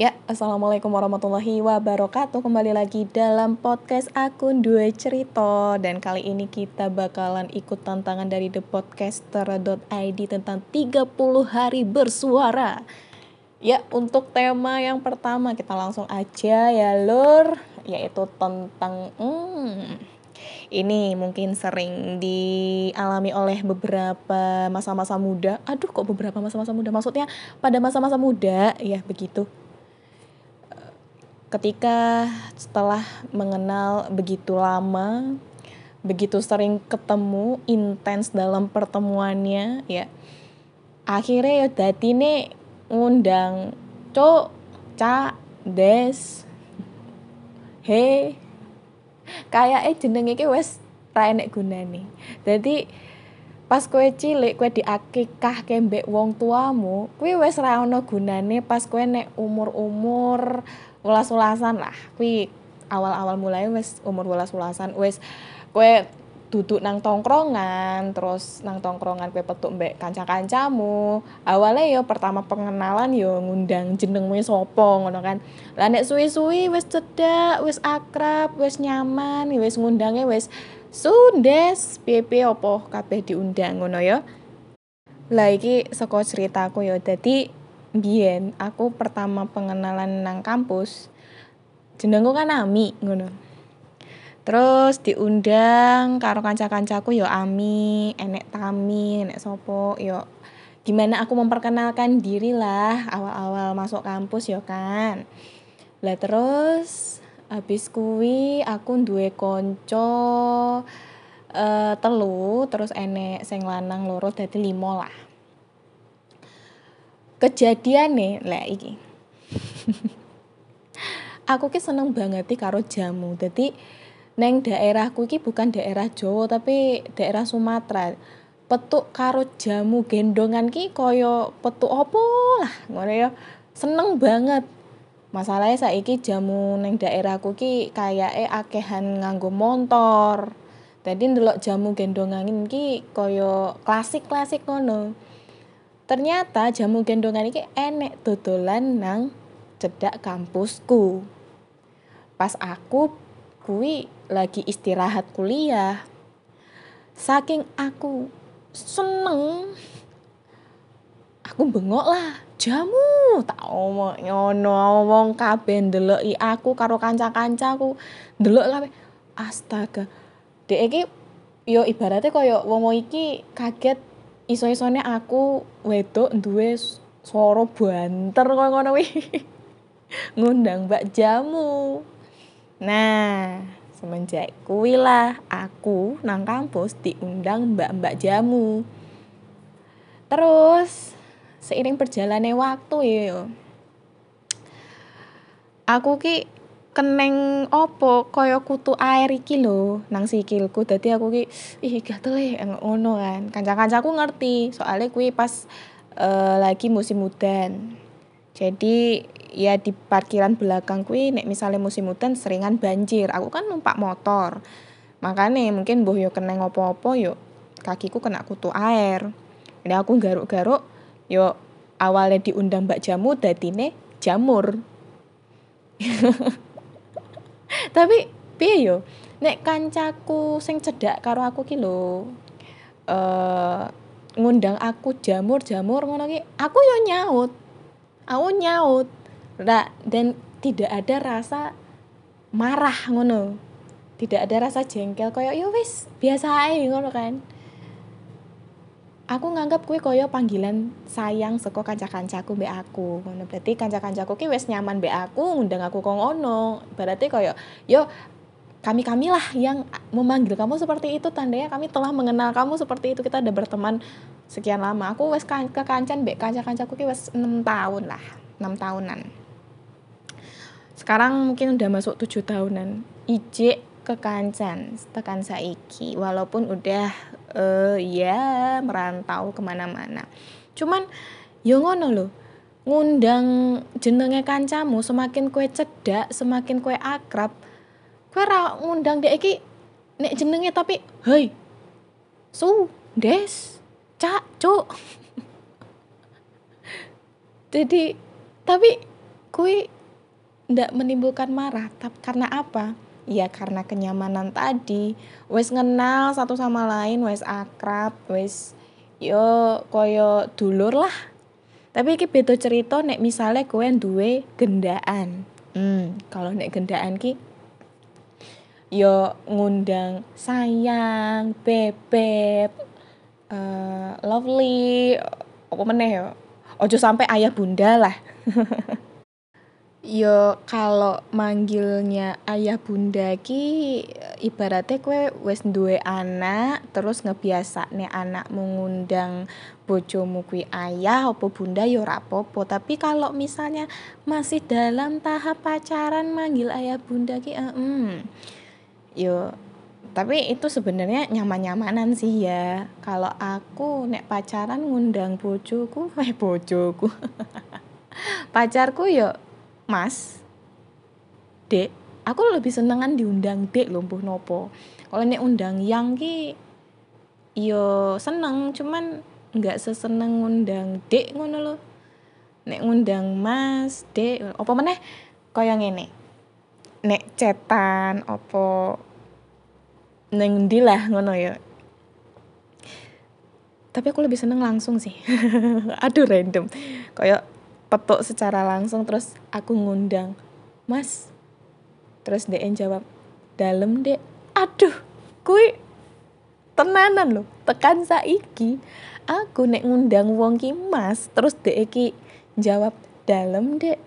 Ya, Assalamualaikum warahmatullahi wabarakatuh. Kembali lagi dalam podcast akun Dua Cerita. Dan kali ini kita bakalan ikut tantangan dari thepodcaster.id Tentang 30 hari bersuara. Ya, untuk tema yang pertama kita langsung aja ya lur. Yaitu tentang hmm, ini mungkin sering dialami oleh beberapa masa-masa muda. Aduh, kok beberapa masa-masa muda? Maksudnya pada masa-masa muda, ya begitu ketika setelah mengenal begitu lama, begitu sering ketemu, intens dalam pertemuannya, ya akhirnya ya nih ngundang cok, ca, des, he, kayak eh jenenge ki wes ra enek gunane. Jadi pas kue cilik kue diakikah kembek wong tuamu, kue wes ra ono gunane pas kue nek umur-umur ulas-ulasan lah. Kuwi awal-awal mulai wes umur ulas-ulasan wes kue duduk nang tongkrongan terus nang tongkrongan kue petuk mbek kanca-kancamu. Awalnya yo pertama pengenalan yo ngundang jenengmu sopo ngono kan. Lah nek suwi-suwi wes cedak wes akrab wes nyaman wes ngundangnya wes sundes piye opo kabeh diundang ngono yo lah iki saka ceritaku yo dadi biyen aku pertama pengenalan nang kampus jenengku kan Ami ngono. Terus diundang karo kanca-kancaku yo Ami enek Tami enek sopo yo gimana aku memperkenalkan diri lah awal-awal masuk kampus yo kan. Lah terus habis kuwi aku duwe konco uh, telu terus enek sing lanang loro dadi limo lah. Kejadian nih lah iki. Aku ki seneng banget karo jamu. Jadi neng daerahku ki bukan daerah Jawa tapi daerah Sumatera. Petuk karo jamu gendongan ki koyo petuk opo lah ngono ya. Seneng banget masalahnya saiki jamu neng daerahku ki kayak eh akehan nganggo motor jadi ndelok jamu gendongan ki koyo klasik klasik ngono Ternyata jamu gendongan ini enek dodolan nang cedak kampusku. Pas aku kui lagi istirahat kuliah. Saking aku seneng aku bengok lah jamu tau nyono wong kabeh i aku karo kanca-kancaku ndelok kabeh astaga dek iki yo ibaratnya koyo wong iki kaget iso-isone aku wedok duwe swara banter koyo ngono kuwi. Ngundang Mbak Jamu. Nah, semenjak kuwi lah aku nang kampus diundang Mbak-mbak Jamu. Terus seiring berjalannya waktu ya aku ki keneng opo kaya kutu air iki lho nang sikilku. Dadi aku ki ih gatel e ngono kan. Kanca-kancaku ngerti soalnya kuwi pas uh, lagi musim udan jadi ya di parkiran belakang kuwi nek misalnya musim udan seringan banjir. Aku kan numpak motor. Makanya mungkin boh yo keneng opo-opo yo kakiku kena kutu air. Ini aku garuk-garuk yo awalnya diundang mbak jamu dadine jamur. Tapi piye yo? Nek kancaku sing cedak karo aku ki lho uh, ngundang aku jamur-jamur ngono ki aku yo nyaut. Aku nyaut. Ra, dan tidak ada rasa marah ngono. Tidak ada rasa jengkel koyo yo wis biasa ae ngono kan aku nganggap kue koyo panggilan sayang seko kanca-kancaku mbek aku. Ngono. Berarti kanca-kancaku ki wes nyaman mbek aku ngundang aku kok ngono berarti koyo yo kami kami lah yang memanggil kamu seperti itu. Tandanya kami telah mengenal kamu seperti itu. Kita udah berteman sekian lama. Aku wes kan ke kancan mbek kanca-kancaku ki wes enam tahun lah. Enam tahunan. Sekarang mungkin udah masuk tujuh tahunan. Ijek ke kancan tekan saiki. Walaupun udah uh, ya merantau ke mana-mana. Cuman yo ngono lo ngundang jenenge kancamu semakin kue cedak semakin kue akrab kue ra ngundang dek iki nek jenenge tapi hei su des cak cuk. Jadi tapi kui ndak menimbulkan marah tapi karena apa ya karena kenyamanan tadi. Wes kenal satu sama lain wes akrab wes yo koyo dulur lah. Tapi iki beda cerita nek misalnya kowe duwe gendaan. Hmm kalau nek gendaan ki yo ngundang sayang bebek uh, lovely apa meneh yo. Ojo sampai ayah bunda lah yo kalau manggilnya ayah bunda ki ibaratnya kue wes duwe anak terus ngebiasa nih anak mengundang bojomu kui ayah opo bunda yo rapopo tapi kalau misalnya masih dalam tahap pacaran manggil ayah bunda ki uh, mm, yo tapi itu sebenarnya nyaman-nyamanan sih ya. Kalau aku nek pacaran ngundang bojoku eh bojoku. Pacarku yo mas. Dek aku lebih senengan diundang dek lumpuh nopo. Kalau nek undang yang ki yo seneng cuman nggak seseneng ngundang dek ngono lo nek ngundang mas dek apa meneh? Kaya ngene. Nek cetan opo neng lah ngono ya. Tapi aku lebih seneng langsung sih. Aduh random. Kayak petuk secara langsung terus aku ngundang mas. Terus dia jawab dalam dek. Aduh kui tenanan loh tekan saiki. Aku nek ngundang wong ki mas terus dek ki jawab dalam dek.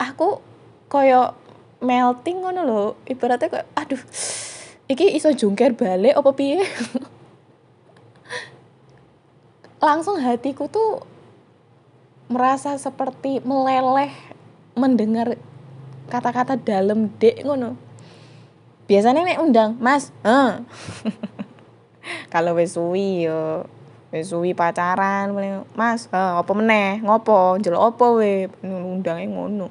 Aku koyo melting ngono loh ibaratnya kayak aduh iki iso jungkir balik apa piye? Langsung hatiku tuh merasa seperti meleleh mendengar kata-kata dalam dek ngono. Biasanya nek undang mas eh. kalau wis suwi yo. Wis suwi pacaran mas eh, apa meneh? Ngopo? Jelo opo we? Undangnya ngono.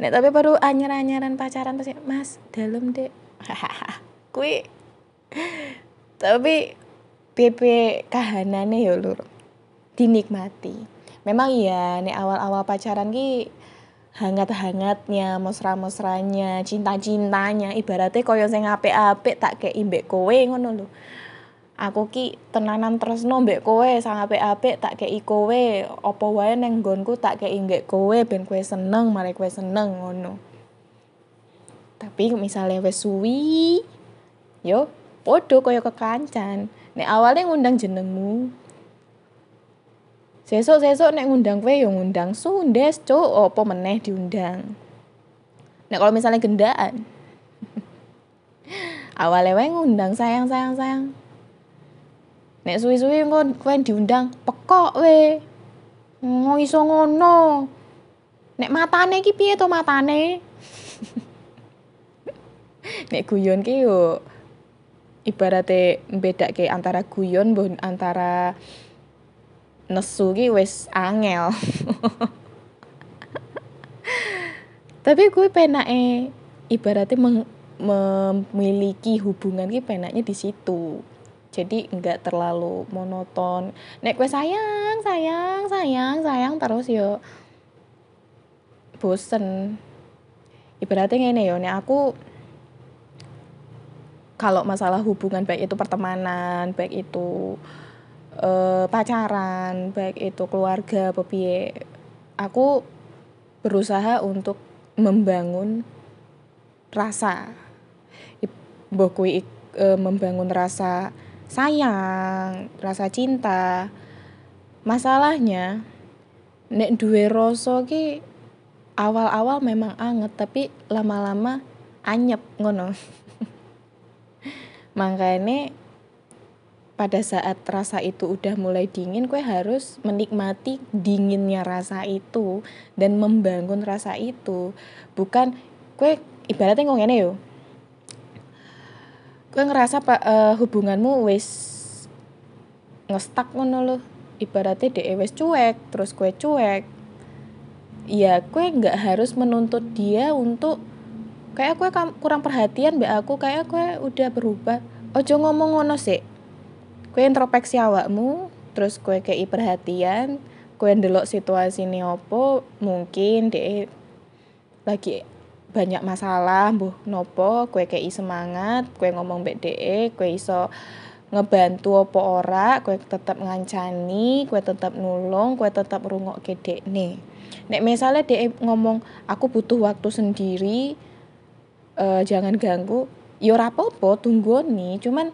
Nek tapi baru anyar-anyaran pacaran terus mas dalam dek kui tapi PP kahanane ya lur. Dinikmati memang iya nih awal-awal pacaran ki hangat-hangatnya, mesra-mesranya, cinta-cintanya, ibaratnya koyo sing apik-apik tak kayak imbek kowe ngono lho. Aku ki tenanan tresno mbek kowe sang apik-apik tak kei kowe, apa wae neng nggonku tak kei mbek kowe ben kowe seneng, mari kowe seneng ngono. Tapi misalnya wis suwi, yo podo koyo kekancan. Nek awalnya ngundang jenengmu, Sesuk-sesuk nek ngundang kowe yo ngundang Sundes, Cuk. Apa meneh diundang. Nek kalau misalnya gendaan. Awalnya wae ngundang sayang sayang sayang. Nek suwi-suwi engko kowe diundang pekok we. Ngo iso ngono. Nek matane iki piye to matane? Nek guyon ki yo ibaratnya bedake antara guyon antara nesu ki wis angel. Tapi gue penake ibaratnya meng, memiliki hubungan ki penaknya di situ. Jadi nggak terlalu monoton. Nek gue sayang sayang sayang sayang terus yo bosen. Ibaratnya ngene yo nek aku kalau masalah hubungan baik itu pertemanan baik itu uh, pacaran baik itu keluarga apa aku berusaha untuk membangun rasa. Mbok kuwi uh, membangun rasa sayang rasa cinta. Masalahnya nek duwe rasa ki awal-awal memang anget tapi lama-lama anyep ngono. Makanya pada saat rasa itu udah mulai dingin kue harus menikmati dinginnya rasa itu dan membangun rasa itu. Bukan kue ibaratnya ngomong ini yo. Kue ngerasa pak uh, hubunganmu wes ngestak ngono lo ibaratnya de wes cuek terus kue cuek. Ya kue nggak harus menuntut dia untuk kayak kue kurang perhatian be aku kayak kue udah berubah. Ojo ngomong ngono sih kue introspeksi awakmu terus kue kei perhatian kue ndelok situasi ini opo mungkin deh lagi banyak masalah mbuh nopo kue kei semangat kue ngomong BDE kue iso ngebantu apa ora kue tetap ngancani kue tetap nulung kue tetap rungok kedek nih nek misalnya dia ngomong aku butuh waktu sendiri uh, jangan ganggu yo ya rapopo tunggu nih cuman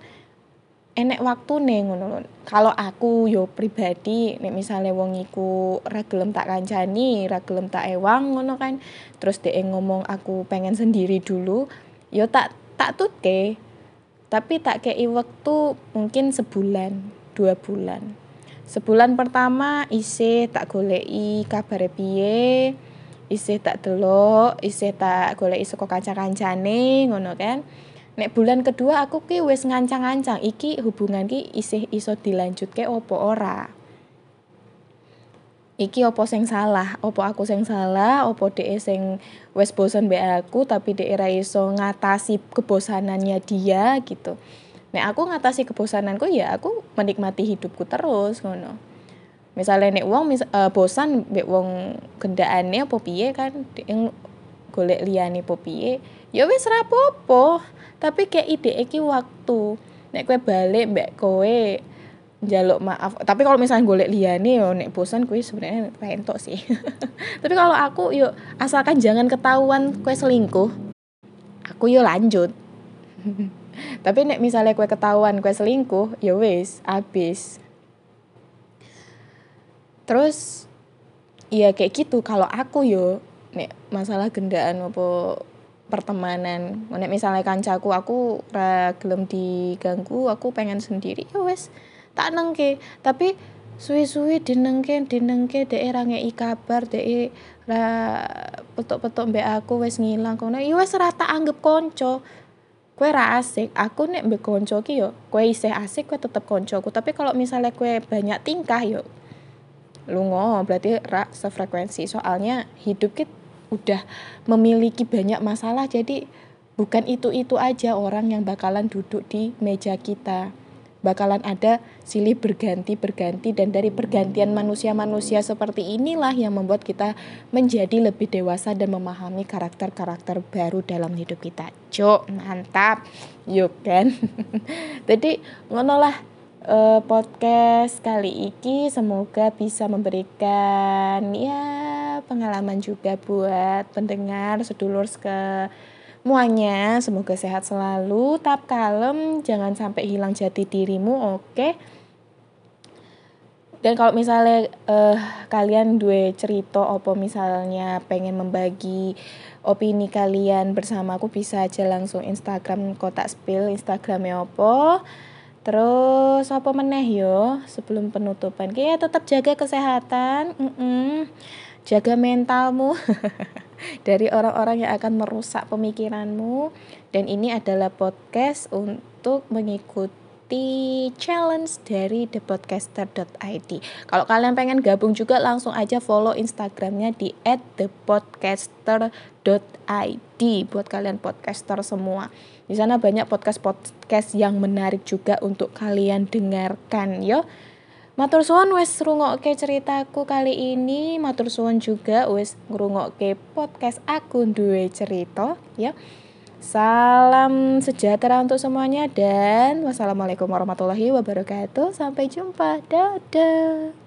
enek waktu nih ngono kalau aku yo pribadi nek misalnya wong iku ra tak kancani ra tak ewang ngono kan terus dia ngomong aku pengen sendiri dulu yo tak tak tutke. Tapi tak kei waktu mungkin sebulan dua bulan. Sebulan pertama isi tak golei kabar piye isi tak delok isi tak goleki saka kanca-kancane ngono kan nek bulan kedua aku ki wis ngancang-ngancang iki hubungan ki isih iso dilanjutke opo ora? Iki opo sing salah? Opo aku sing salah? Opo de sing wis bosan be aku tapi de ra iso ngatasi kebosanannya dia gitu. Nek aku ngatasi kebosananku ya aku menikmati hidupku terus ngono. Misalnya nek wong mis uh, bosan be wong gendaane opo piye kan? Yang golek liyane opo piye? Ya wis rapopo tapi kayak ide iki waktu. Nek kue balik mbak kue jaluk maaf. Tapi kalau misalnya golek liane yo nek bosan kue sebenarnya pentok sih. Tapi kalau aku yuk asalkan jangan ketahuan kue selingkuh aku yuk lanjut. Tapi nek misalnya kue ketahuan kue selingkuh ya wis abis terus iya kayak gitu. Kalau aku yo nek masalah gendaan apa pertemanan. Nek misalnya kancaku aku ra gelem diganggu aku pengen sendiri. Ya wes tak nengke. Tapi suwi-suwi dinengke dinengke dek ra ngei kabar dek ra petok-petok mbek aku wes ngilang kono. Ya wes ra tak anggap konco. Kue ra asik. Aku nek mbek konco ki yo kue isih asik kue tetep koncoku. Tapi kalau misalnya kue banyak tingkah yo lungo berarti ra sefrekuensi. Soalnya hidup kita udah memiliki banyak masalah jadi bukan itu-itu aja orang yang bakalan duduk di meja kita bakalan ada silih berganti berganti dan dari pergantian manusia-manusia seperti inilah yang membuat kita menjadi lebih dewasa dan memahami karakter-karakter baru dalam hidup kita. Cuk, mantap. Yuk kan. Jadi ngono lah uh, podcast kali ini semoga bisa memberikan ya pengalaman juga buat pendengar sedulur ke semuanya semoga sehat selalu tap kalem jangan sampai hilang jati dirimu oke okay? dan kalau misalnya uh, kalian dua cerita apa misalnya pengen membagi opini kalian bersama aku bisa aja langsung Instagram kotak spill Instagramnya apa Terus apa meneh yo sebelum penutupan? Kayak tetap jaga kesehatan, mm -mm. Jaga mentalmu dari orang-orang yang akan merusak pemikiranmu. Dan ini adalah podcast untuk mengikuti challenge dari thepodcaster.id. Kalau kalian pengen gabung juga langsung aja follow Instagramnya di @thepodcaster.id buat kalian podcaster semua. Di sana banyak podcast-podcast yang menarik juga untuk kalian dengarkan yo. Matur suwun wis ngrungokke ceritaku kali ini. Matur suwun juga wis ngrungokke podcast aku duwe cerita ya. Salam sejahtera untuk semuanya dan wassalamualaikum warahmatullahi wabarakatuh. Sampai jumpa. Dadah.